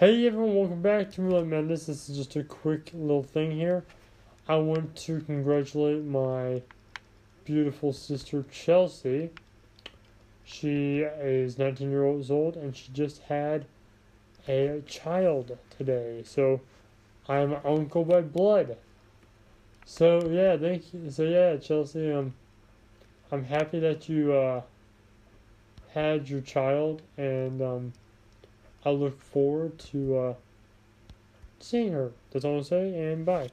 Hey everyone, welcome back to Roulette Madness. This is just a quick little thing here. I want to congratulate my beautiful sister Chelsea. She is 19 years old and she just had a child today. So I'm uncle by blood. So yeah, thank you. So yeah, Chelsea, um, I'm happy that you uh, had your child and um, I look forward to uh, seeing her. That's all I'll say, and bye.